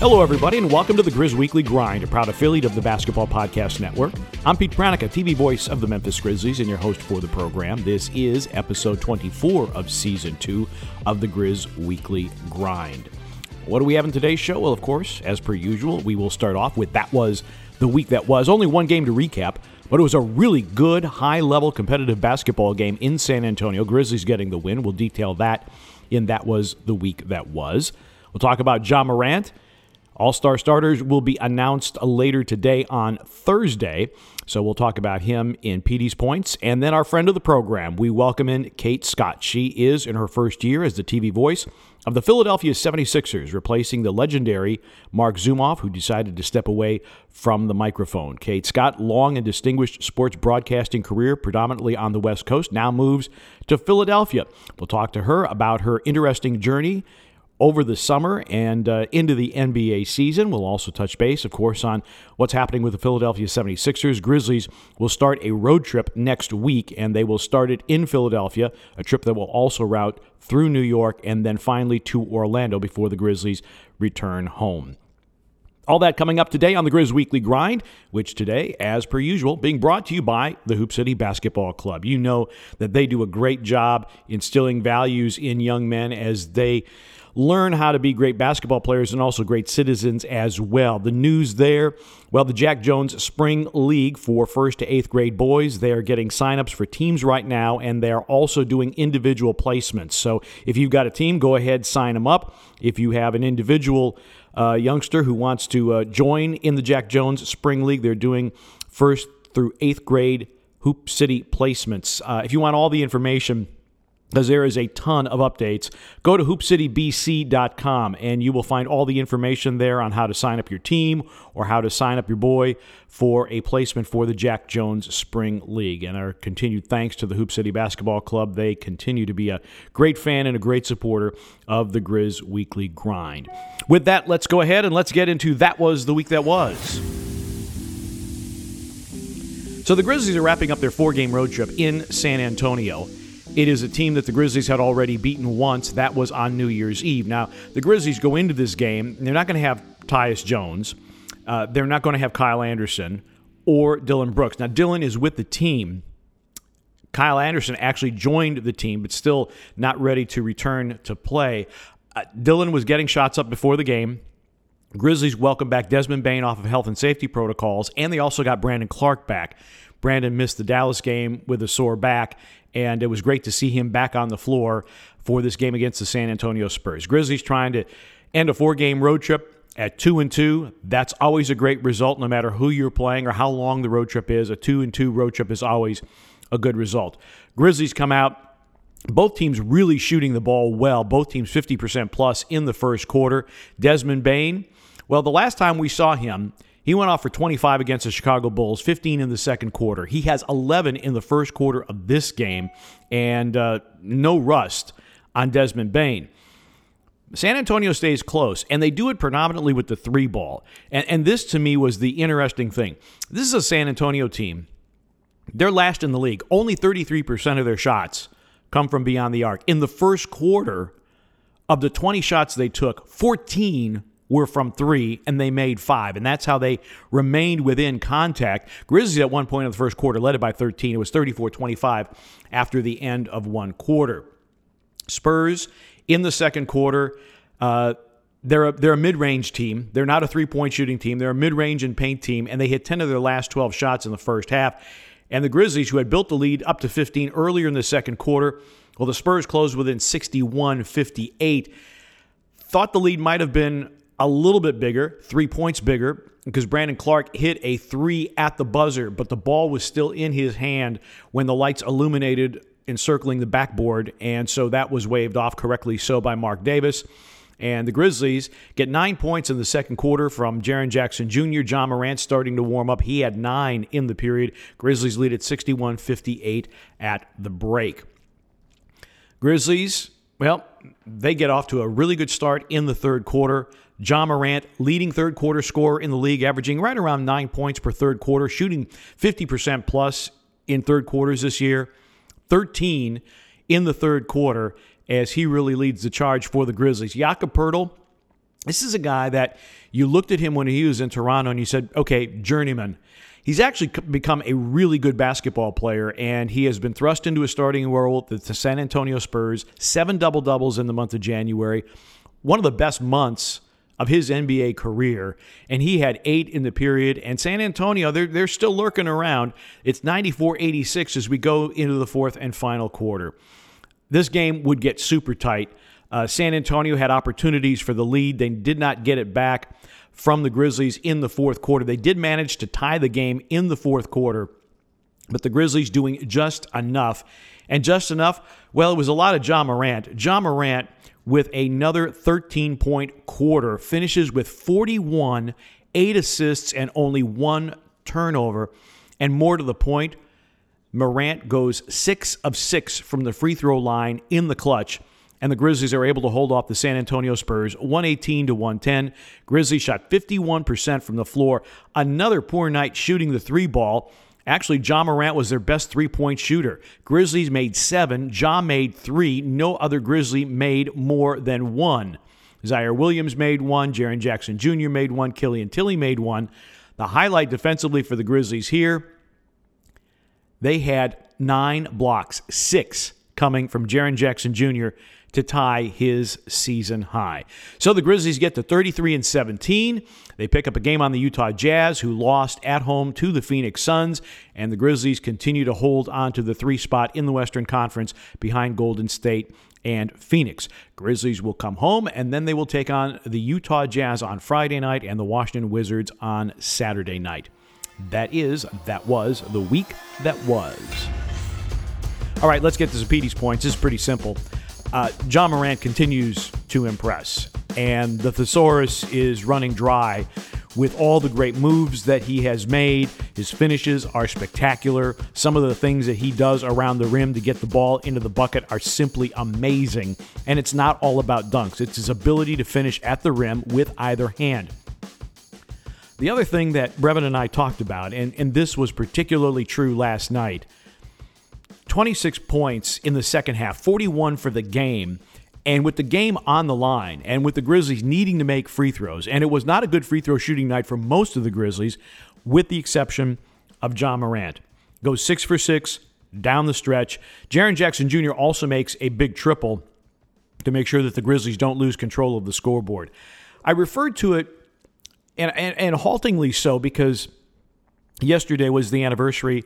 Hello, everybody, and welcome to the Grizz Weekly Grind, a proud affiliate of the Basketball Podcast Network. I'm Pete Pranica, TV voice of the Memphis Grizzlies, and your host for the program. This is episode 24 of season two of the Grizz Weekly Grind. What do we have in today's show? Well, of course, as per usual, we will start off with that was the week that was. Only one game to recap, but it was a really good, high level competitive basketball game in San Antonio. Grizzlies getting the win. We'll detail that in That Was the Week That Was. We'll talk about Ja Morant all star starters will be announced later today on Thursday. So we'll talk about him in Petey's points. And then our friend of the program, we welcome in Kate Scott. She is in her first year as the TV voice of the Philadelphia 76ers, replacing the legendary Marc Zumoff, who decided to step away from the microphone. Kate Scott, long and distinguished sports broadcasting career, predominantly on the West Coast, now moves to Philadelphia. We'll talk to her about her interesting journey over the summer and uh, into the NBA season. We'll also touch base, of course, on what's happening with the Philadelphia 76ers. Grizzlies will start a road trip next week, and they will start it in Philadelphia, a trip that will also route through New York and then finally to Orlando before the Grizzlies return home. All that coming up today on the Grizz Weekly Grind, which today, as per usual, being brought to you by the Hoop City Basketball Club. You know that they do a great job instilling values in young men as they learn how to be great basketball players and also great citizens as well. The news there well, the Jack Jones Spring League for first to eighth grade boys, they are getting signups for teams right now, and they're also doing individual placements. So if you've got a team, go ahead, sign them up. If you have an individual uh, youngster who wants to uh, join in the Jack Jones Spring League, they're doing first through eighth grade Hoop City placements. Uh, if you want all the information, because there is a ton of updates. Go to hoopcitybc.com and you will find all the information there on how to sign up your team or how to sign up your boy for a placement for the Jack Jones Spring League. And our continued thanks to the Hoop City Basketball Club. They continue to be a great fan and a great supporter of the Grizz Weekly Grind. With that, let's go ahead and let's get into That Was the Week That Was. So the Grizzlies are wrapping up their four game road trip in San Antonio. It is a team that the Grizzlies had already beaten once. That was on New Year's Eve. Now, the Grizzlies go into this game, they're not going to have Tyus Jones. Uh, they're not going to have Kyle Anderson or Dillon Brooks. Now, Dillon is with the team. Kyle Anderson actually joined the team, but still not ready to return to play. Uh, Dillon was getting shots up before the game. Grizzlies welcome back Desmond Bane off of health and safety protocols, and they also got Brandon Clarke back. Brandon missed the Dallas game with a sore back, and it was great to see him back on the floor for this game against the San Antonio Spurs. Grizzlies trying to end a four-game road trip at two and two. That's always a great result, no matter who you're playing or how long the road trip is. A two and two road trip is always a good result. Grizzlies come out. Both teams really shooting the ball well. Both teams 50% plus in the first quarter. Desmond Bane, well, the last time we saw him, he went off for 25 against the Chicago Bulls, 15 in the second quarter. He has 11 in the first quarter of this game, and uh, no rust on Desmond Bane. San Antonio stays close, and they do it predominantly with the three ball. And, and this, to me, was the interesting thing. This is a San Antonio team. They're last in the league. Only 33% of their shots come from beyond the arc. In the first quarter, of the 20 shots they took, 14 were from three, and they made five. And that's how they remained within contact. Grizzlies at one point in the first quarter led it by 13. It was 34 25 after the end of one quarter. Spurs in the second quarter. Uh, they're a, they're a mid range team. They're not a three point shooting team. They're a mid range and paint team, and they hit 10 of their last 12 shots in the first half. And the Grizzlies, who had built the lead up to 15 earlier in the second quarter, well, the Spurs closed within 61 58. Thought the lead might have been a little bit bigger, three points bigger, because Brandon Clarke hit a three at the buzzer, but the ball was still in his hand when the lights illuminated encircling the backboard, and so that was waved off correctly so by Marc Davis. And the Grizzlies get nine points in the second quarter from Jaren Jackson Jr. Ja Morant starting to warm up. He had nine in the period. Grizzlies lead at 61 58 at the break. Grizzlies, well, they get off to a really good start in the third quarter. Ja Morant, leading third quarter scorer in the league, averaging right around nine points per third quarter, shooting 50% plus in third quarters this year, 13 in the third quarter as he really leads the charge for the Grizzlies. Jakob Poeltl, This is a guy that you looked at him when he was in Toronto and you said, okay, journeyman. He's actually become a really good basketball player, and he has been thrust into a starting role with the San Antonio Spurs. Seven double doubles in the month of January. One of the best months of his NBA career, and he had eight in the period. And San Antonio, they're, they're still lurking around. It's 94 86 as we go into the fourth and final quarter. This game would get super tight. Uh, San Antonio had opportunities for the lead, they did not get it back from the Grizzlies in the fourth quarter. They did manage to tie the game in the fourth quarter, but the Grizzlies doing just enough. And just enough, well, it was a lot of Ja Morant. Ja Morant with another 13 point quarter, finishes with 41, eight assists, and only one turnover. And more to the point, Morant goes six of six from the free throw line in the clutch. And the Grizzlies are able to hold off the San Antonio Spurs 118 to 110. Grizzlies shot 51% from the floor. Another poor night shooting the three ball. Actually, Ja Morant was their best three point shooter. Grizzlies made seven, Ja made three. No other Grizzly made more than one. Ziaire Williams made one, Jaren Jackson Jr. made one, Killian Tillie made one. The highlight defensively for the Grizzlies here, they had nine blocks, six coming from Jaren Jackson Jr to tie his season high. So the Grizzlies get to 33 and 17. They pick up a game on the Utah Jazz, who lost at home to the Phoenix Suns, and the Grizzlies continue to hold on to the three spot in the Western Conference behind Golden State and Phoenix. Grizzlies will come home and then they will take on the Utah Jazz on Friday night and the Washington Wizards on Saturday night. That is, that was the week that was. All right, let's get to Zapiti's points. Is pretty simple uh, Ja Morant continues to impress, and the thesaurus is running dry with all the great moves that he has made. His finishes are spectacular. Some of the things that he does around the rim to get the ball into the bucket are simply amazing. And it's not all about dunks, it's his ability to finish at the rim with either hand. The other thing that Brevin and I talked about, and, and this was particularly true last night, 26 points in the second half, 41 for the game. And with the game on the line, and with the Grizzlies needing to make free throws, and it was not a good free throw shooting night for most of the Grizzlies, with the exception of Ja Morant. Goes six for six down the stretch. Jaren Jackson Jr. also makes a big triple to make sure that the Grizzlies don't lose control of the scoreboard. I referred to it, and, and, and haltingly so, because yesterday was the anniversary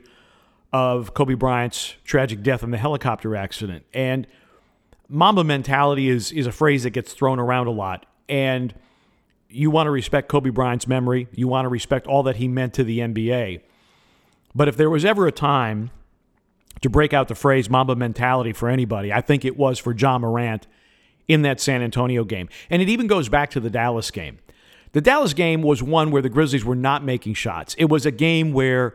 of Kobe Bryant's tragic death in the helicopter accident. And Mamba mentality is is a phrase that gets thrown around a lot. And you want to respect Kobe Bryant's memory. You want to respect all that he meant to the NBA. But if there was ever a time to break out the phrase Mamba mentality for anybody, I think it was for Ja Morant in that San Antonio game. And it even goes back to the Dallas game. The Dallas game was one where the Grizzlies were not making shots. It was a game where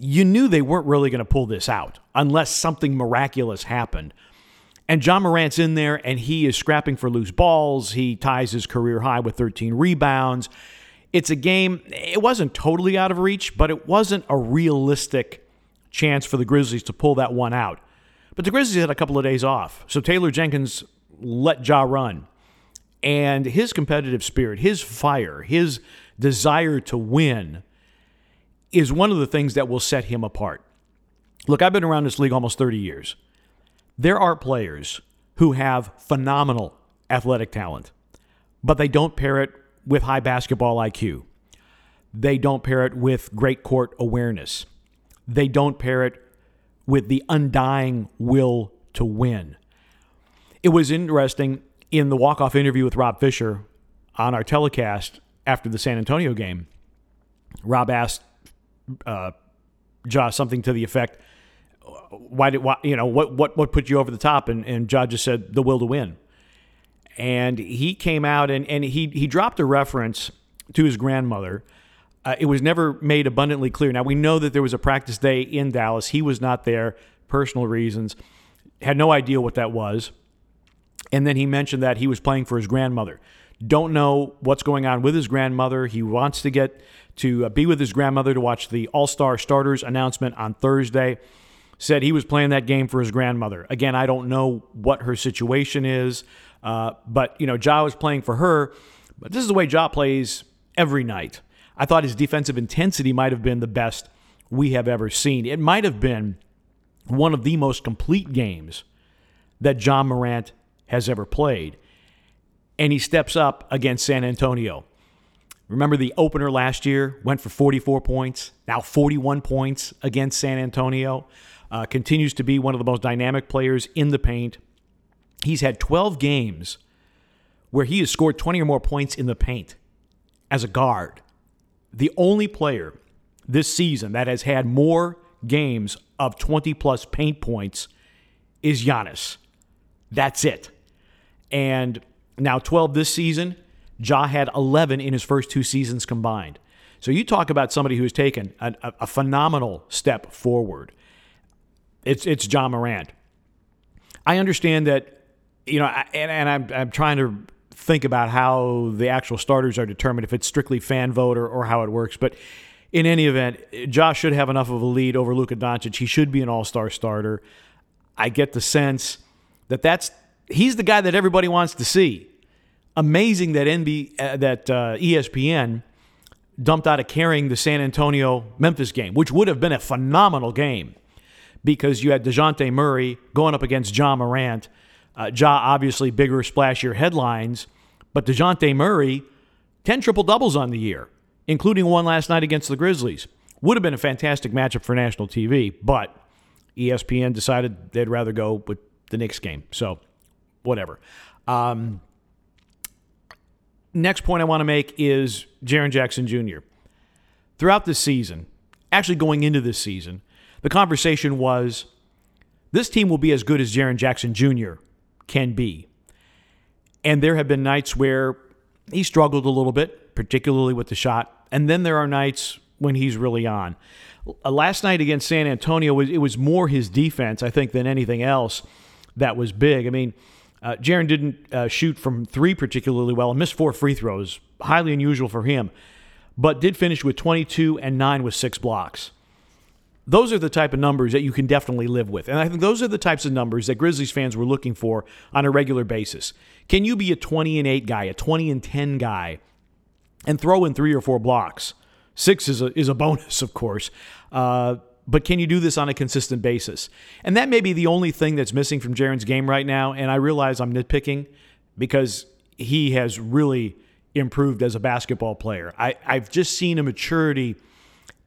you knew they weren't really going to pull this out unless something miraculous happened. And Ja Morant's in there and he is scrapping for loose balls. He ties his career high with 13 rebounds. It's a game, it wasn't totally out of reach, but it wasn't a realistic chance for the Grizzlies to pull that one out. But the Grizzlies had a couple of days off. So Taylor Jenkins let Ja run. And his competitive spirit, his fire, his desire to win is one of the things that will set him apart. Look, I've been around this league almost 30 years. There are players who have phenomenal athletic talent, but they don't pair it with high basketball IQ. They don't pair it with great court awareness. They don't pair it with the undying will to win. It was interesting in the walk-off interview with Rob Fisher on our telecast after the San Antonio game. Rob asked uh, Ja something to the effect, "Why did why, you know what what what put you over the top?" And and Ja just said, "The will to win." And he came out and and he he dropped a reference to his grandmother. Uh, it was never made abundantly clear. Now we know that there was a practice day in Dallas. He was not there, personal reasons. Had no idea what that was. And then he mentioned that he was playing for his grandmother. Don't know what's going on with his grandmother. He wants to get to uh, be with his grandmother to watch the All Star starters announcement on Thursday. Said he was playing that game for his grandmother. Again, I don't know what her situation is, uh, but you know, Ja was playing for her. But this is the way Ja plays every night. I thought his defensive intensity might have been the best we have ever seen. It might have been one of the most complete games that Ja Morant has ever played. And he steps up against San Antonio. Remember the opener last year went for 44 points, now 41 points against San Antonio. Uh, continues to be one of the most dynamic players in the paint. He's had 12 games where he has scored 20 or more points in the paint as a guard. The only player this season that has had more games of 20 plus paint points is Giannis. That's it. And now 12 this season. Ja had 11 in his first two seasons combined. So you talk about somebody who's taken a, a, phenomenal step forward. It's it's Ja Morant. I understand that, you know, and, and I'm, I'm trying to think about how the actual starters are determined, if it's strictly fan vote or, or how it works. But in any event, Josh should have enough of a lead over Luka Doncic. He should be an all star starter. I get the sense that that's he's the guy that everybody wants to see. Amazing that NB uh, that uh, ESPN dumped out of carrying the San Antonio Memphis game, which would have been a phenomenal game because you had Dejounte Murray going up against Ja Morant. Uh, ja obviously bigger, splashier headlines, but Dejounte Murray, 10 triple doubles on the year, including one last night against the Grizzlies. Would have been a fantastic matchup for national TV, but ESPN decided they'd rather go with the Knicks game. So, whatever. Um, next point I want to make is Jaren Jackson Jr. Throughout the season, actually going into this season, the conversation was this team will be as good as Jaren Jackson Jr. can be. And there have been nights where he struggled a little bit, particularly with the shot. And then there are nights when he's really on. Uh, last night against San Antonio, it was more his defense, I think, than anything else that was big. I mean, uh, Jaren didn't uh, shoot from three particularly well and missed four free throws, highly unusual for him, but did finish with 22 and 9 with six blocks. Those are the type of numbers that you can definitely live with. And I think those are the types of numbers that Grizzlies fans were looking for on a regular basis. Can you be a 20 and 8 guy, a 20 and 10 guy, and throw in three or four blocks? Six is a, is a bonus, of course. Uh, but can you do this on a consistent basis? And that may be the only thing that's missing from Jaren's game right now. And I realize I'm nitpicking because he has really improved as a basketball player. I, I've just seen a maturity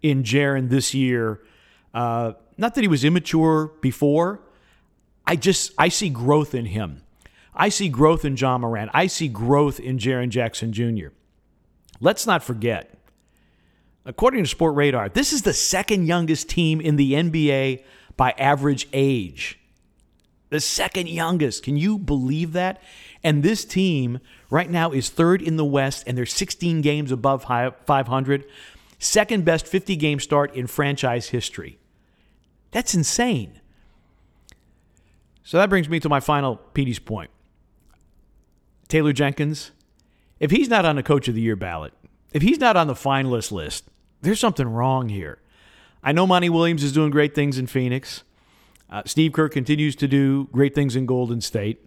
in Jaren this year. Uh, not that he was immature before. I just I see growth in him. I see growth in Ja Morant. I see growth in Jaren Jackson Jr. Let's not forget According to Sportradar, this is the second youngest team in the NBA by average age. The second youngest. Can you believe that? And this team right now is third in the West, and they're 16 games above 500. Second best 50 game start in franchise history. That's insane. So that brings me to my final Petey's point. Taylor Jenkins, if he's not on the Coach of the Year ballot, if he's not on the finalist list, there's something wrong here. I know Monty Williams is doing great things in Phoenix. Uh, Steve Kerr continues to do great things in Golden State.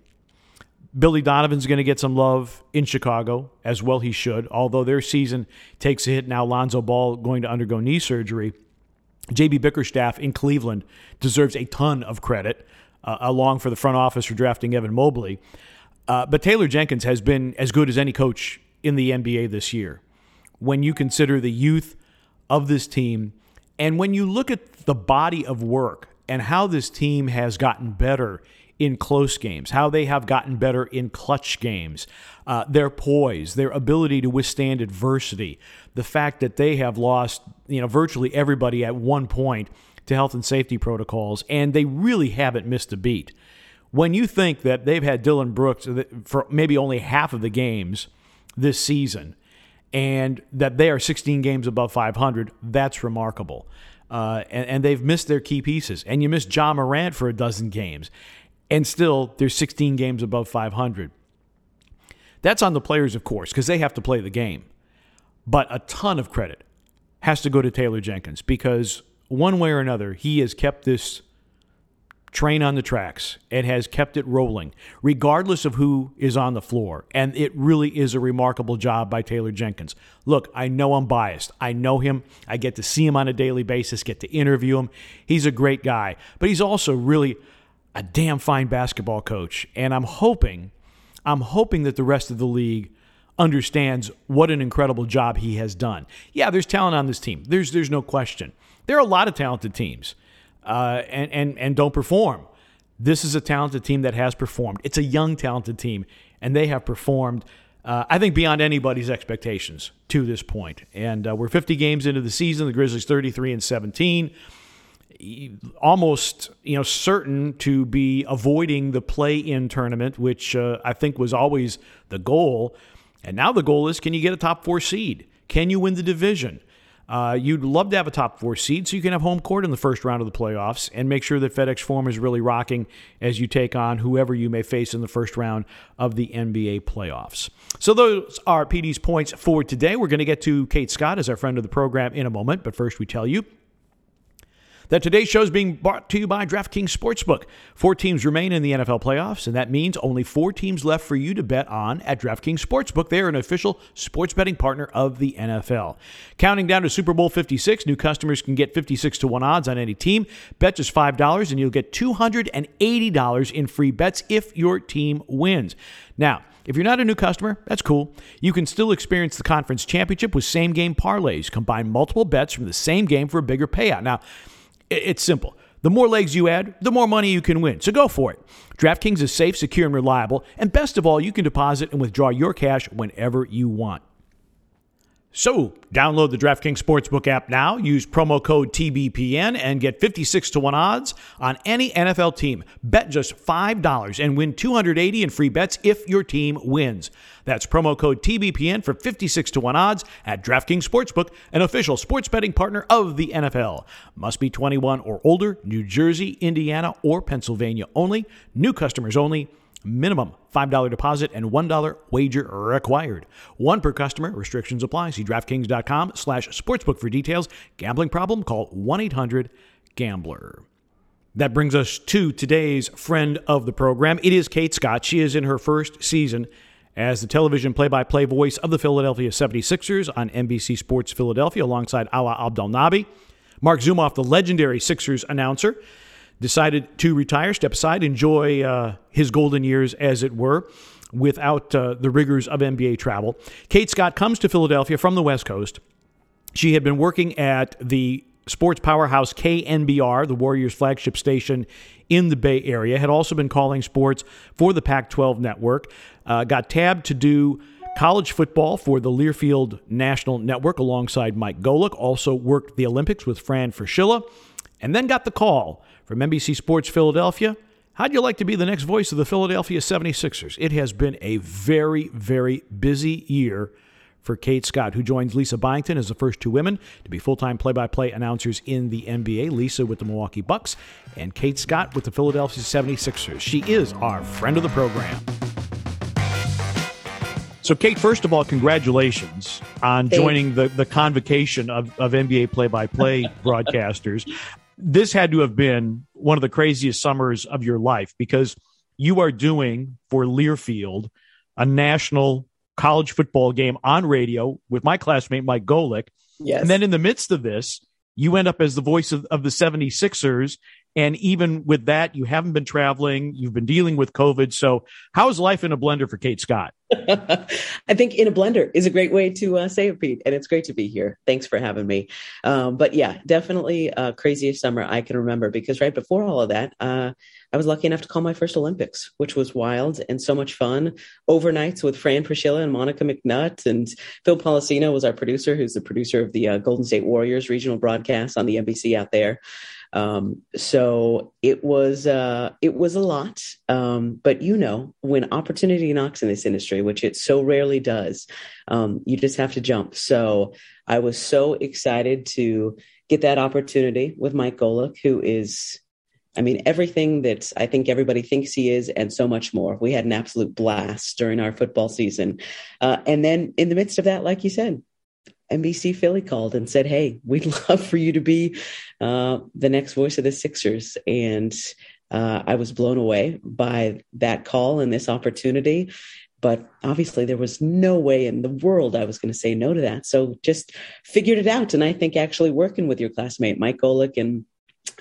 Billy Donovan's going to get some love in Chicago, as well he should, although their season takes a hit now. Lonzo Ball going to undergo knee surgery. JB Bickerstaff in Cleveland deserves a ton of credit, uh, along for the front office for drafting Evan Mobley. Uh, but Taylor Jenkins has been as good as any coach in the NBA this year. When you consider the youth of this team. And when you look at the body of work and how this team has gotten better in close games, how they have gotten better in clutch games, uh, their poise, their ability to withstand adversity, the fact that they have lost, you know, virtually everybody at one point to health and safety protocols, and they really haven't missed a beat. When you think that they've had Dillon Brooks for maybe only half of the games this season, and that they are 16 games above 500, that's remarkable. Uh, and, and, they've missed their key pieces. And you miss Ja Morant for a dozen games, and still they're 16 games above 500. That's on the players, of course, because they have to play the game. But a ton of credit has to go to Taylor Jenkins because one way or another, he has kept this train on the tracks and has kept it rolling, regardless of who is on the floor. And it really is a remarkable job by Taylor Jenkins. Look, I know I'm biased. I know him. I get to see him on a daily basis, get to interview him. He's a great guy, but he's also really a damn fine basketball coach. And I'm hoping, I'm hoping that the rest of the league understands what an incredible job he has done. Yeah, there's talent on this team. There's there's no question. There are a lot of talented teams uh, and, and, and don't perform. This is a talented team that has performed. It's a young, talented team, and they have performed, uh, I think, beyond anybody's expectations to this point. And uh, we're 50 games into the season. The Grizzlies 33 and 17 almost you know certain to be avoiding the play-in tournament, which uh, I think was always the goal. And now the goal is: can you get a top four seed? Can you win the division? Uh, you'd love to have a top four seed so you can have home court in the first round of the playoffs and make sure that FedEx Forum is really rocking as you take on whoever you may face in the first round of the NBA playoffs. So, those are Petey's points for today. We're going to get to Kate Scott as our friend of the program in a moment, but first we tell you that today's show is being brought to you by DraftKings Sportsbook. Four teams remain in the NFL playoffs, and that means only four teams left for you to bet on at DraftKings Sportsbook. They are an official sports betting partner of the NFL. Counting down to Super Bowl 56, new customers can get 56 to 1 odds on any team. Bet just $5, and you'll get $280 in free bets if your team wins. Now, if you're not a new customer, that's cool. You can still experience the conference championship with same game parlays. Combine multiple bets from the same game for a bigger payout. Now, it's simple. The more legs you add, the more money you can win. So go for it. DraftKings is safe, secure, and reliable. And best of all, you can deposit and withdraw your cash whenever you want. So, download the DraftKings Sportsbook app now, use promo code TBPN, and get 56 to 1 odds on any NFL team. Bet just $5 and win 280 in free bets if your team wins. That's promo code TBPN for 56 to 1 odds at DraftKings Sportsbook, an official sports betting partner of the NFL. Must be 21 or older, New Jersey, Indiana, or Pennsylvania only. New customers only. Minimum $5 deposit and $1 wager required. One per customer. Restrictions apply. See DraftKings.com slash sportsbook for details. Gambling problem? Call 1-800-GAMBLER. That brings us to today's friend of the program. It is Kate Scott. She is in her first season as the television play-by-play voice of the Philadelphia 76ers on NBC Sports Philadelphia alongside Alaa Abdelnaby. Marc Zumoff, the legendary Sixers announcer, decided to retire, step aside, enjoy uh, his golden years, as it were, without uh, the rigors of NBA travel. Kate Scott comes to Philadelphia from the West Coast. She had been working at the sports powerhouse KNBR, the Warriors' flagship station in the Bay Area, had also been calling sports for the Pac 12 network, uh, got tabbed to do college football for the Learfield National Network alongside Mike Golic, also worked the Olympics with Fran Fraschilla, and then got the call from NBC Sports Philadelphia. How'd you like to be the next voice of the Philadelphia 76ers? It has been a very, very busy year for Kate Scott, who joins Lisa Byington as the first two women to be full time play by play announcers in the NBA. Lisa with the Milwaukee Bucks and Kate Scott with the Philadelphia 76ers. She is our friend of the program. So, Kate, first of all, congratulations on joining the, the convocation of, of NBA play by play broadcasters this had to have been one of the craziest summers of your life because you are doing for Learfield a national college football game on radio with my classmate Mike Golic. Yes. And then in the midst of this, you end up as the voice of, of the 76ers. And even with that, you haven't been traveling. You've been dealing with COVID. So how's life in a blender for Kate Scott? I think in a blender is a great way to uh, say it, Pete. And it's great to be here. Thanks for having me. Um, but yeah, definitely craziest summer I can remember because right before all of that, uh, I was lucky enough to call my first Olympics, which was wild and so much fun. Overnights with Fran Fraschilla and Monica McNutt and Phil Polisino was our producer, who's the producer of the uh, Golden State Warriors regional broadcast on the NBC out there. Um, so it was uh, it was a lot, um, but you know when opportunity knocks in this industry, which it so rarely does, um, you just have to jump. So I was so excited to get that opportunity with Mike Golic, who is I mean, everything that I think everybody thinks he is, and so much more. We had an absolute blast during our football season. Uh, and then in the midst of that, like you said, NBC Philly called and said, "Hey, we'd love for you to be uh, the next voice of the Sixers." And uh, I was blown away by that call and this opportunity. But obviously, there was no way in the world I was going to say no to that. So just figured it out. And I think actually working with your classmate, Mike Golic, and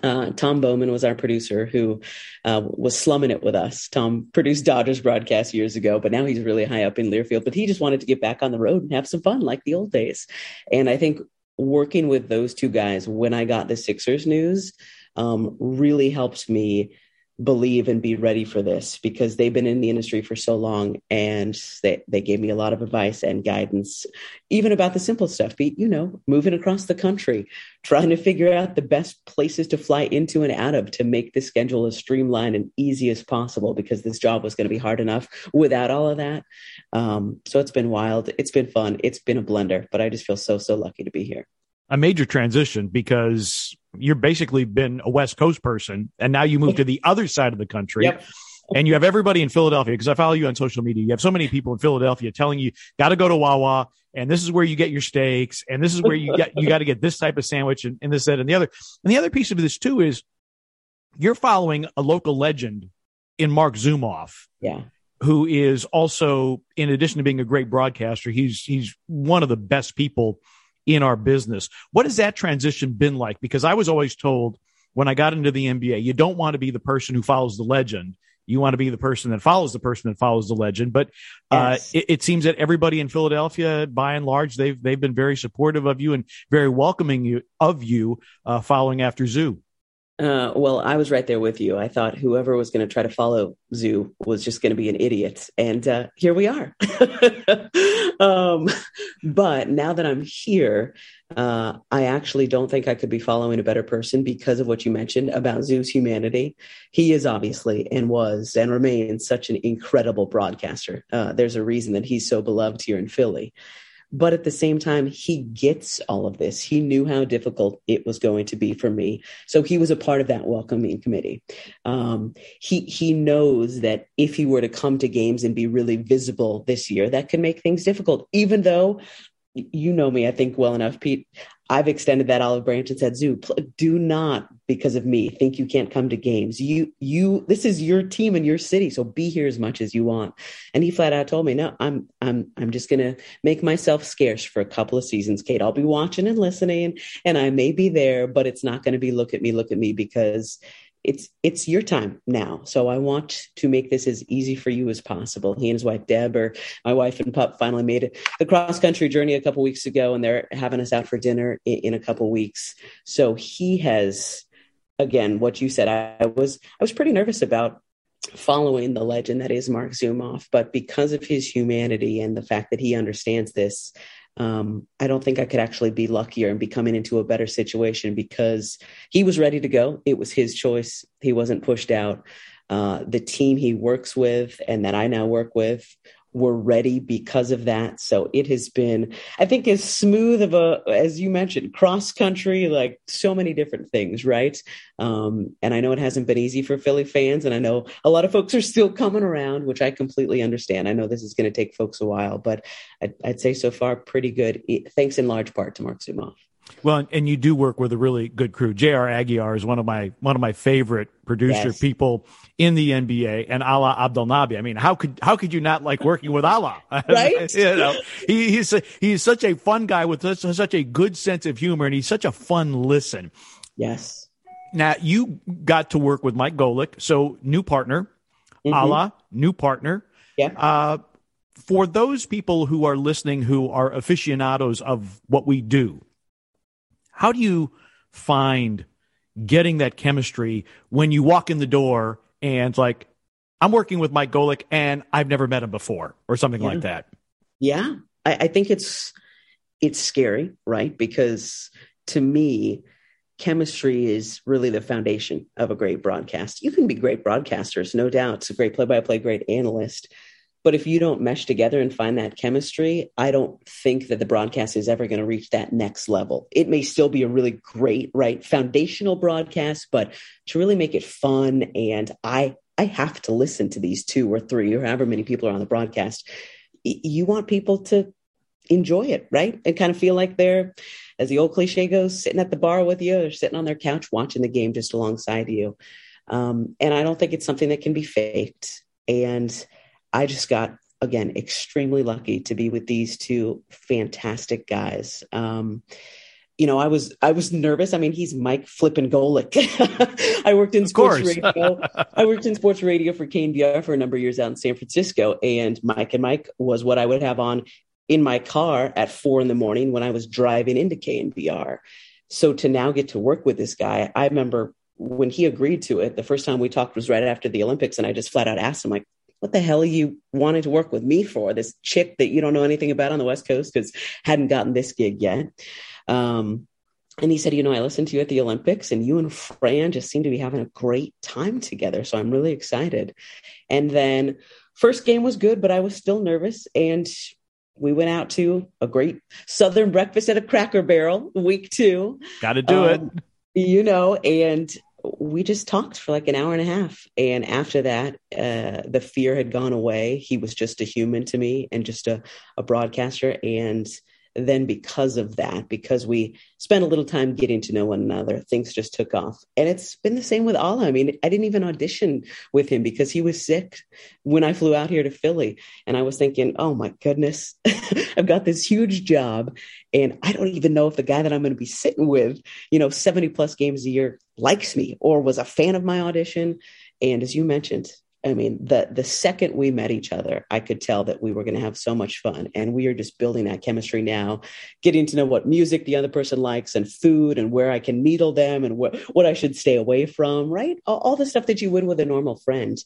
uh, Tom Bowman was our producer who uh, was slumming it with us. Tom produced Dodgers broadcast years ago, but now he's really high up in Learfield. But he just wanted to get back on the road and have some fun like the old days. And I think working with those two guys when I got the Sixers news um, really helped me believe and be ready for this because they've been in the industry for so long and they, they gave me a lot of advice and guidance even about the simple stuff Pete, you know moving across the country trying to figure out the best places to fly into and out of to make the schedule as streamlined and easy as possible because this job was going to be hard enough without all of that. Um, so it's been wild. It's been fun. It's been a blender but i just feel so so lucky to be here a major transition because you're basically been a West Coast person and now you move to the other side of the country. Yep. And you have everybody in Philadelphia because I follow you on social media. You have so many people in Philadelphia telling you got to go to Wawa and this is where you get your steaks and this is where you get you got to get this type of sandwich and, and this that and the other. And the other piece of this too is you're following a local legend in Marc Zumoff. Yeah who is also, in addition to being a great broadcaster, he's he's one of the best people in our business. What has that transition been like? Because I was always told when I got into the NBA, you don't want to be the person who follows the legend. You want to be the person that follows the person that follows the legend. But uh, yes. it, it, seems that everybody in Philadelphia, by and large, they've they've been very supportive of you and very welcoming you of you uh, following after Zoo. Uh, well, I was right there with you. I thought whoever was going to try to follow Zoo was just going to be an idiot, and uh, here we are. um, but now that I'm here, uh, I actually don't think I could be following a better person because of what you mentioned about Zoo's humanity. He is obviously and was and remains such an incredible broadcaster. Uh, there's a reason that he's so beloved here in Philly. But at the same time, he gets all of this. He knew how difficult it was going to be for me. So he was a part of that welcoming committee. Um, he, he knows that if he were to come to games and be really visible this year, that could make things difficult, even though you know me, I think well enough, Pete. I've extended that olive branch and said, Zoo, do not, because of me, think you can't come to games. You, you, this is your team and your city, so be here as much as you want. And he flat out told me, no, I'm, I'm, I'm just gonna make myself scarce for a couple of seasons, Kate. I'll be watching and listening, and I may be there, but it's not to be look at me, look at me, because it's it's your time now. So i want to make this as easy for you as possible. He and his wife deb or my wife and pup finally made it. The cross country journey a couple weeks ago and they're having us out for dinner in, in a couple weeks. So he has again what you said I, I, was i was pretty nervous about following the legend that is Marc Zumoff but because of his humanity and the fact that he understands this um, I don't think I could actually be luckier and be coming into a better situation because he was ready to go. It was his choice. He wasn't pushed out. Uh, the team he works with and that I now work with were ready because of that. So it has been, I think, as smooth of a, as you mentioned, cross country, like so many different things, right? Um, and I know it hasn't been easy for Philly fans, and I know a lot of folks are still coming around, which I completely understand. I know this is going to take folks a while, but I'd, I'd, say so far pretty good. Thanks in large part to Marc Zumoff. Well, and you do work with a really good crew. J.R. Aguiar is one of my one of my favorite producer yes. people in the NBA, and Alaa Abdelnaby. I mean, how could how could you not like working with Alaa? Right? you know, he, he's a, he's such a fun guy with such, such a good sense of humor, and he's such a fun listen. Yes. Now you got to work with Mike Golic, so new partner, mm-hmm. New partner. Yeah. Uh, for those people who are listening who are aficionados of what we do, how do you find getting that chemistry when you walk in the door and like, I'm working with Mike Golic and I've never met him before or something yeah. like that? Yeah. I, I think it's, it's scary, right? Because to me, chemistry is really the foundation of a great broadcast. You can be great broadcasters, no doubt. It's a great play by play, great analyst. But if you don't mesh together and find that chemistry, I don't think that the broadcast is ever going to reach that next level. It may still be a really great, right, foundational broadcast, but to really make it fun and I I have to listen to these two or three or however many people are on the broadcast. You want people to enjoy it, right? And kind of feel like they're, as the old cliche goes, sitting at the bar with you or sitting on their couch watching the game just alongside you. Um, and I don't think it's something that can be faked. And I just got, again, extremely lucky to be with these two fantastic guys. Um, you know, I was I was nervous. I mean, he's Mike Flippin Golic. I worked in sports radio. I worked in sports radio for KNBR for a number of years out in San Francisco, and Mike and Mike was what I would have on in my car at four in the morning when I was driving into KNBR. So to now get to work with this guy, I remember when he agreed to it. The first time we talked was right after the Olympics, and I just flat out asked him like, what the hell are you wanting to work with me for? This chick that you don't know anything about on the West Coast because hadn't gotten this gig yet. Um, and he said, you know, I listened to you at the Olympics and you and Fran just seem to be having a great time together. So I'm really excited. And then first game was good, but I was still nervous. And we went out to a great Southern breakfast at a cracker barrel week two. Got to do um, it. You know, and we just talked for like an hour and a half. And after that, uh, the fear had gone away. He was just a human to me and just a, a broadcaster. And then because of that, because we spent a little time getting to know one another, things just took off. And it's been the same with Alaa. I mean, I didn't even audition with him because he was sick when I flew out here to Philly. And I was thinking, oh my goodness, I've got this huge job. And I don't even know if the guy that I'm going to be sitting with, you know, 70 plus games a year likes me or was a fan of my audition. And as you mentioned, I mean, the the second we met each other, I could tell that we were going to have so much fun, and we are just building that chemistry now, getting to know what music the other person likes, and food, and where I can needle them, and what I should stay away from. Right, all, all the stuff that you would with a normal friend.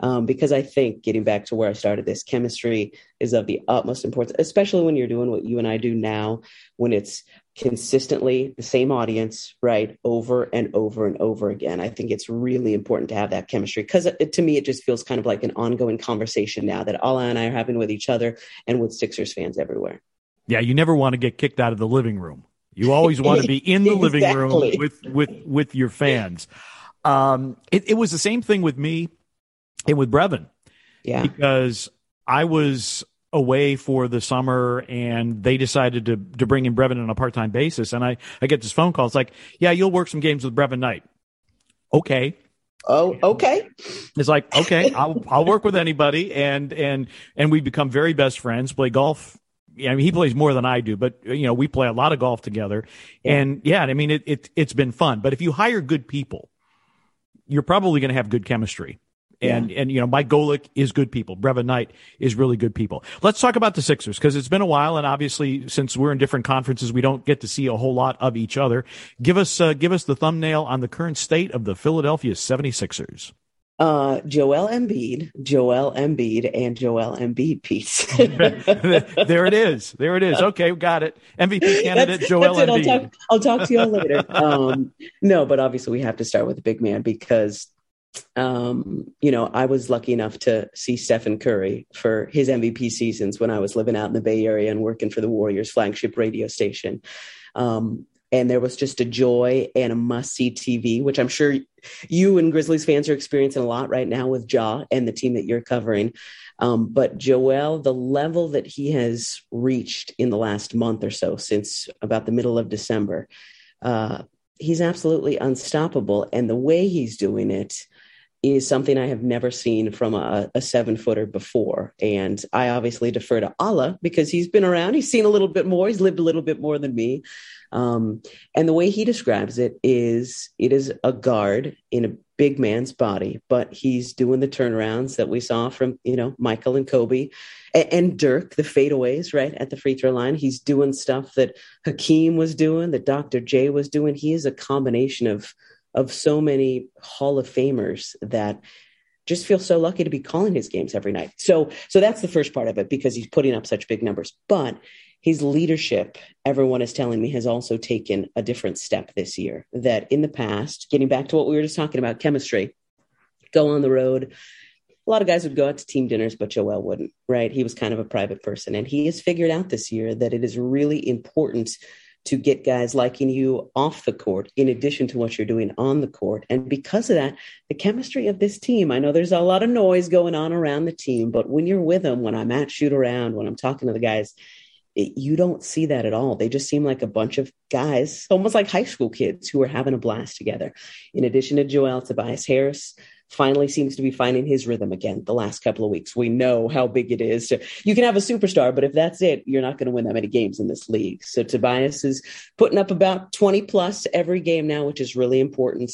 Um, because I think getting back to where I started, this chemistry is of the utmost importance, especially when you're doing what you and I do now, when it's consistently the same audience, right, over and over and over again. I think it's really important to have that chemistry because to me, it just feels kind of like an ongoing conversation now that Alaa and I are having with each other and with Sixers fans everywhere. Yeah, you never want to get kicked out of the living room. You always want to be in the exactly. living room with with with your fans. Um, it, it was the same thing with me and with Brevin. Yeah, because I was away for the summer and they decided to, to bring in Brevin on a part time basis. And I, I get this phone call. It's like, yeah, you'll work some games with Brevin Knight. Okay. Oh, okay. It's like, okay, I'll, I'll work with anybody. And, and, and we become very best friends, play golf. Yeah, I mean, he plays more than I do, but you know, we play a lot of golf together. And yeah, I mean, it, it, it's been fun, but if you hire good people, you're probably going to have good chemistry. And yeah. and you know, Mike Golic is good people. Brevin Knight is really good people. Let's talk about the Sixers because it's been a while, and obviously, since we're in different conferences, we don't get to see a whole lot of each other. Give us uh, give us the thumbnail on the current state of the Philadelphia 76ers. Uh, Joel Embiid, Joel Embiid, and Joel Embiid piece. there it is. There it is. Okay, got it. MVP candidate that's, Joel that's Embiid. I'll talk, I'll talk to you all later. Um, no, but obviously we have to start with the big man because um, you know, I was lucky enough to see Stephen Curry for his MVP seasons when I was living out in the Bay Area and working for the Warriors flagship radio station. Um, and there was just a joy and a must see TV, which I'm sure you and Grizzlies fans are experiencing a lot right now with Ja and the team that you're covering. Um, but Joel, the level that he has reached in the last month or so, since about the middle of December, uh, he's absolutely unstoppable. And the way he's doing it, is something I have never seen from a, a, seven footer before. And I obviously defer to Alaa because he's been around, he's seen a little bit more, he's lived a little bit more than me. Um, and the way he describes it is it is a guard in a big man's body, but he's doing the turnarounds that we saw from, you know, Michael and Kobe and, and Dirk, the fadeaways, right, at the free throw line. He's doing stuff that Hakeem was doing, that Dr. J was doing. He is a combination of of so many Hall of Famers that just feel so lucky to be calling his games every night. So so that's the first part of it because he's putting up such big numbers. But his leadership, everyone is telling me, has also taken a different step this year. That in the past, getting back to what we were just talking about, chemistry, go on the road. A lot of guys would go out to team dinners, but Joel wouldn't, right? He was kind of a private person. And he has figured out this year that it is really important to get guys liking you off the court in addition to what you're doing on the court. And because of that, the chemistry of this team, I know there's a lot of noise going on around the team, but when you're with them, when I'm at shoot around, when I'm talking to the guys, it, you don't see that at all. They just seem like a bunch of guys, almost like high school kids who are having a blast together. In addition to Joel, Tobias Harris finally seems to be finding his rhythm again the last couple of weeks. We know how big it is. To, you can have a superstar, but if that's it, you're not going to win that many games in this league. So Tobias is putting up about 20 plus every game now, which is really important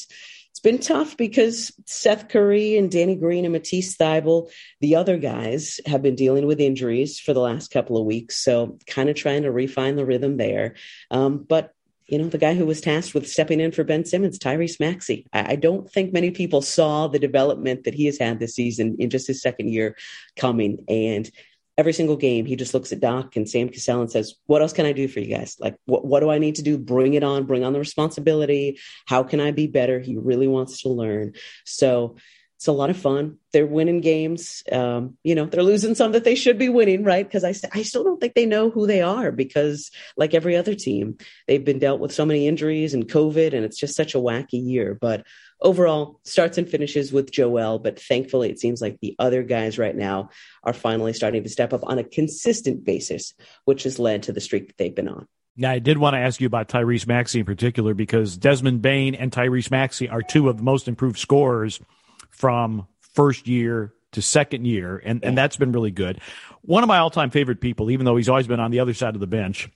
it's been tough because Seth Curry and Danny Green and Matisse Thybulle, the other guys, have been dealing with injuries for the last couple of weeks. So kind of trying to refine the rhythm there. Um, but you know, the guy who was tasked with stepping in for Ben Simmons, Tyrese Maxey. I, I, don't think many people saw the development that he has had this season in just his second year coming. And every single game, he just looks at Doc and Sam Cassell and says, What else can I do for you guys? Like, what, what do I need to do? Bring it on, bring on the responsibility. How can I be better? He really wants to learn. So it's a lot of fun. They're winning games. Um, you know, they're losing some that they should be winning, right? Because I, I still don't think they know who they are because, like every other team, they've been dealt with so many injuries and COVID, and it's just such a wacky year. But overall, starts and finishes with Joel. But thankfully, it seems like the other guys right now are finally starting to step up on a consistent basis, which has led to the streak that they've been on. Now, I did want to ask you about Tyrese Maxey in particular because Desmond Bane and Tyrese Maxey are two of the most improved scorers from first year to second year, and, and that's been really good. One of my all time favorite people, even though he's always been on the other side of the bench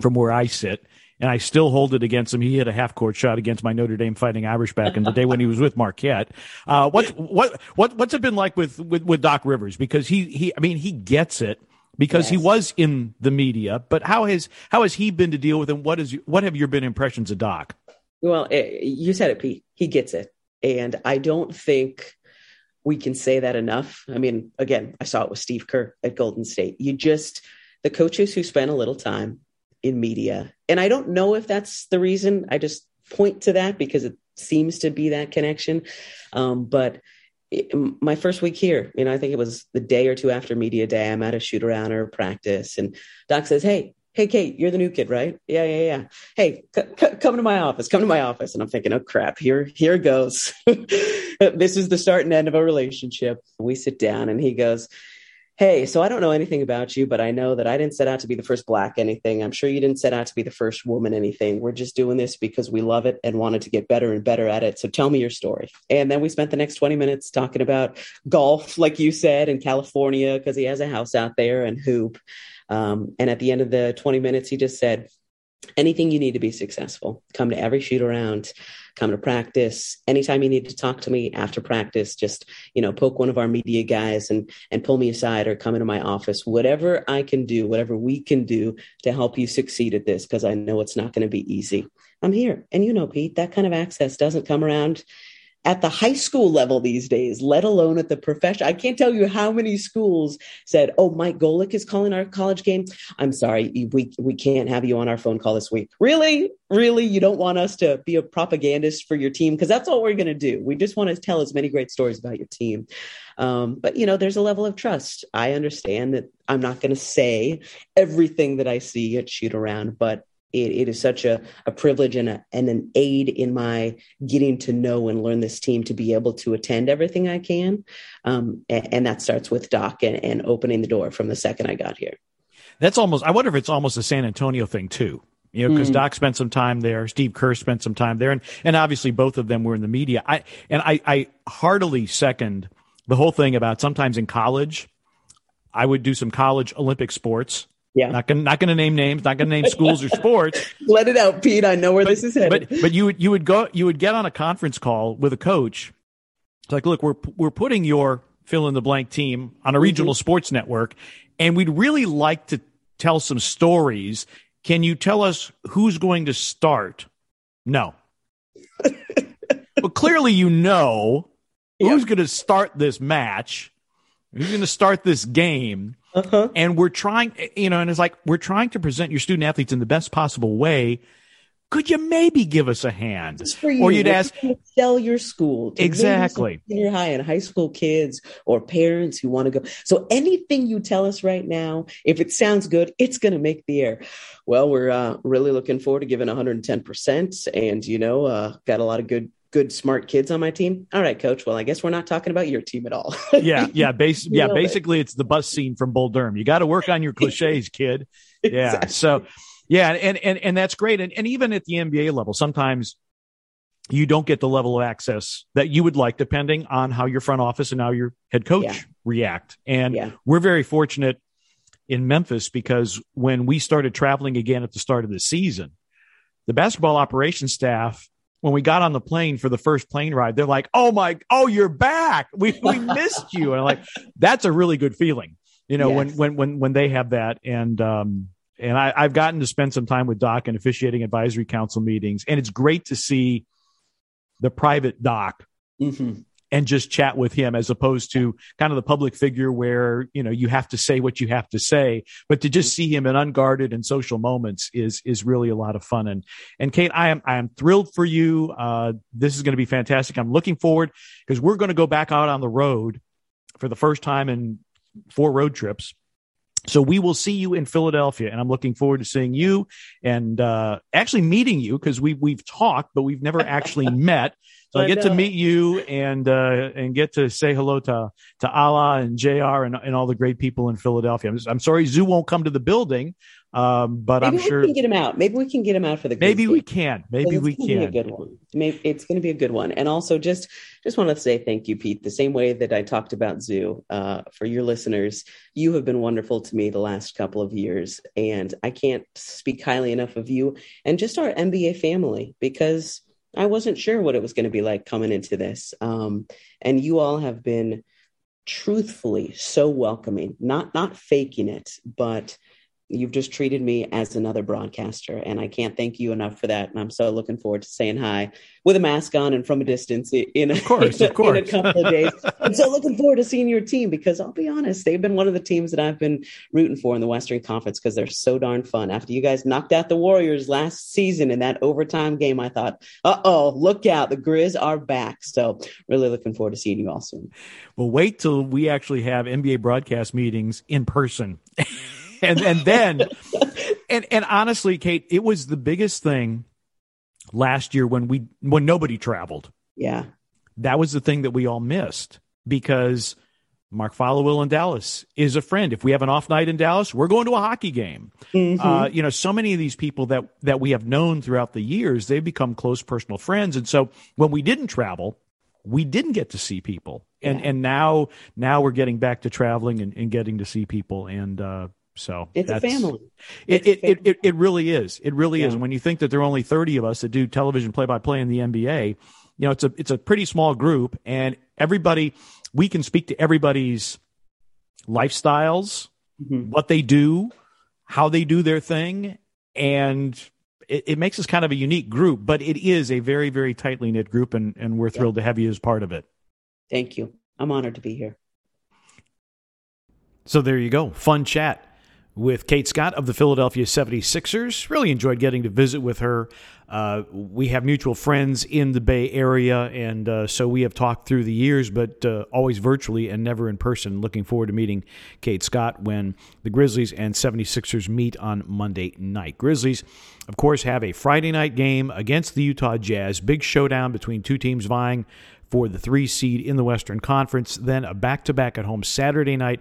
from where I sit, and I still hold it against him. He hit a half court shot against my Notre Dame Fighting Irish back in the day when he was with Marquette. Uh, what what what what's it been like with, with with Doc Rivers? Because he he I mean he gets it because yes. he was in the media. But how has how has he been to deal with him? What is what have your been impressions of Doc? Well, you said it, Pete. He gets it. And I don't think we can say that enough. I mean, again, I saw it with Steve Kerr at Golden State. You just, the coaches who spend a little time in media, and I don't know if that's the reason, I just point to that because it seems to be that connection. Um, but it, my first week here, you know, I think it was the day or two after media day, I'm at a shoot around or practice, and Doc says, Hey, hey kate you're the new kid right? Yeah yeah yeah. Hey c- c- come to my office come to my office. And i'm thinking oh crap here here goes. This is the start and end of a relationship. We sit down and he goes hey so i don't know anything about you but i know that i didn't set out to be the first black anything. I'm sure you didn't set out to be the first woman anything. We're just doing this because we love it and wanted to get better and better at it. So tell me your story. And then we spent the next 20 minutes talking about golf like you said in california because he has a house out there and hoop um, and at the end of the 20 minutes, he just said, anything you need to be successful, come to every shoot around, come to practice. Anytime you need to talk to me after practice, just, you know, poke one of our media guys and, and pull me aside or come into my office, whatever I can do, whatever we can do to help you succeed at this, because I know it's not going to be easy. I'm here. And you know, Pete, that kind of access doesn't come around at the high school level these days, let alone at the profession. I can't tell you how many schools said, "Oh, Mike Golic is calling our college game. I'm sorry, we we can't have you on our phone call this week." Really, really, you don't want us to be a propagandist for your team because that's all we're going to do. We just want to tell as many great stories about your team. Um, but you know, there's a level of trust. I understand that I'm not going to say everything that I see at shoot around, but it, it is such a, a privilege and, a, and an aid in my getting to know and learn this team to be able to attend everything I can. Um, and, and, that starts with Doc and, and opening the door from the second I got here. That's almost, I wonder if it's almost a San Antonio thing too. You know, because mm. Doc spent some time there, Steve Kerr spent some time there, and, and obviously both of them were in the media. I and I, I heartily second the whole thing about sometimes in college, I would do some college Olympic sports yeah. Not gonna not gonna name names, not gonna name schools or sports. Let it out, Pete. I know where but, this is headed. But but you would you would go you would get on a conference call with a coach. It's like, look, we're we're putting your fill in the blank team on a mm-hmm. regional mm-hmm. sports network, and we'd really like to tell some stories. Can you tell us who's going to start? No. but clearly you know who's going to start this match, who's going to start this game uh-huh. And we're trying, you know, and it's like we're trying to present your student athletes in the best possible way. Could you maybe give us a hand? For you. Or you'd ask, sell your school to exactly. Senior high and high school kids or parents who want to go. So anything you tell us right now, if it sounds good, it's going to make the air. Well, we're uh, really looking forward to giving 110 percent, and you know, uh, got a lot of good good smart kids on my team. All right, coach. Well, I guess we're not talking about your team at all. yeah, yeah, base, yeah. Basically, it. it's the bus scene from Bull Durham. You got to work on your cliches, kid. Yeah. Exactly. So, yeah, and and and that's great. And and even at the NBA level, sometimes you don't get the level of access that you would like, depending on how your front office and how your head coach yeah. react. And yeah. we're very fortunate in Memphis because when we started traveling again at the start of the season, the basketball operations staff, when we got on the plane for the first plane ride, they're like, "Oh my, oh you're back! We we missed you!" And I'm like, that's a really good feeling, you know, yes. when when when when they have that. And um and I, I've gotten to spend some time with Doc and officiating advisory council meetings, and it's great to see the private Doc mm-hmm and just chat with him as opposed to kind of the public figure where, you know, you have to say what you have to say, but to just see him in unguarded and social moments is, is really a lot of fun. And, and Kate, I am, I am thrilled for you. Uh, this is going to be fantastic. I'm looking forward because we're going to go back out on the road for the first time in four road trips. So we will see you in Philadelphia, and I'm looking forward to seeing you and uh, actually meeting you because we we've talked, but we've never actually met. So I, I get know. to meet you and uh, and get to say hello to to Alaa and Jr. and, and all the great people in Philadelphia. I'm, just, I'm sorry Zoo won't come to the building, um, but Maybe I'm sure we can get him out. Maybe we can get him out for the. Maybe we can. Maybe we can. Be a good one. Maybe it's going to be a good one. And also, just just want to say thank you, Pete. The same way that I talked about Zoo uh, for your listeners, you have been wonderful to me the last couple of years, and I can't speak highly enough of you and just our NBA family because I wasn't sure what it was going to be like coming into this. Um, and you all have been truthfully so welcoming, not not faking it, but you've just treated me as another broadcaster and i can't thank you enough for that. And i'm so looking forward to saying hi with a mask on and from a distance in a, of course, of course. in a couple of days. I'm so looking forward to seeing your team because i'll be honest they've been one of the teams that i've been rooting for in the western conference because they're so darn fun. After you guys knocked out the warriors last season in that overtime game i thought uh-oh look out the grizz are back. So really looking forward to seeing you all soon. Well wait till we actually have nba broadcast meetings in person and and then and and honestly, Kate, it was the biggest thing last year when we when nobody traveled. Yeah. That was the thing that we all missed because Mark Followill in Dallas is a friend. If we have an off night in Dallas, we're going to a hockey game. Mm-hmm. Uh, you know, so many of these people that that we have known throughout the years, they've become close personal friends. And so when we didn't travel, we didn't get to see people. And yeah. and now now we're getting back to traveling and, and getting to see people. And uh, so it's a family. It, it, family. it, it, really is. It really yeah. is. When you think that there are only 30 of us that do television play by play in the NBA, you know, it's a, it's a pretty small group and everybody, we can speak to everybody's lifestyles, mm-hmm. what they do, how they do their thing. And it, it, makes us kind of a unique group, but it is a very, very tightly knit group. And, and we're thrilled yeah. to have you as part of it. Thank you. I'm honored to be here. So there you go. Fun chat with Kate Scott of the Philadelphia 76ers. Really enjoyed getting to visit with her. Uh, we have mutual friends in the Bay Area, and uh, so we have talked through the years, but uh, always virtually and never in person. Looking forward to meeting Kate Scott when the Grizzlies and 76ers meet on Monday night. Grizzlies, of course, have a Friday night game against the Utah Jazz. Big showdown between two teams vying for the three seed in the Western Conference. Then a back to back at home Saturday night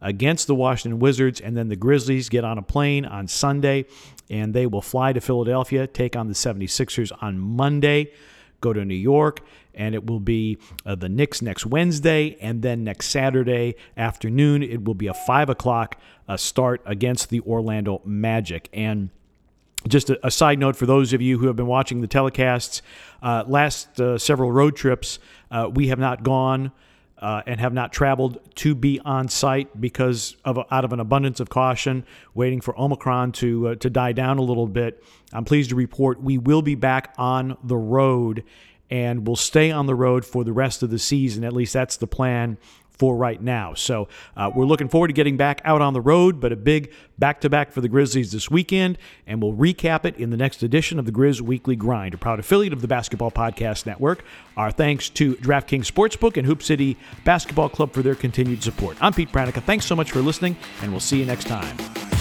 against the Washington Wizards. And then the Grizzlies get on a plane on Sunday and they will fly to Philadelphia, take on the 76ers on Monday, go to New York, and it will be uh, the Knicks next Wednesday. And then next Saturday afternoon, it will be a 5 o'clock uh, start against the Orlando Magic. And just a, a, side note for those of you who have been watching the telecasts, uh, last uh, several road trips, uh, we have not gone uh, and have not traveled to be on site because of out of an abundance of caution, waiting for Omicron to uh, to die down a little bit. I'm pleased to report we will be back on the road and will stay on the road for the rest of the season. At least that's the plan for right now. So uh, we're looking forward to getting back out on the road, but a big back to back for the Grizzlies this weekend, and we'll recap it in the next edition of the Grizz Weekly Grind, a proud affiliate of the Basketball Podcast Network. Our thanks to DraftKings Sportsbook and Hoop City Basketball Club for their continued support. I'm Pete Pranica. Thanks so much for listening, and we'll see you next time.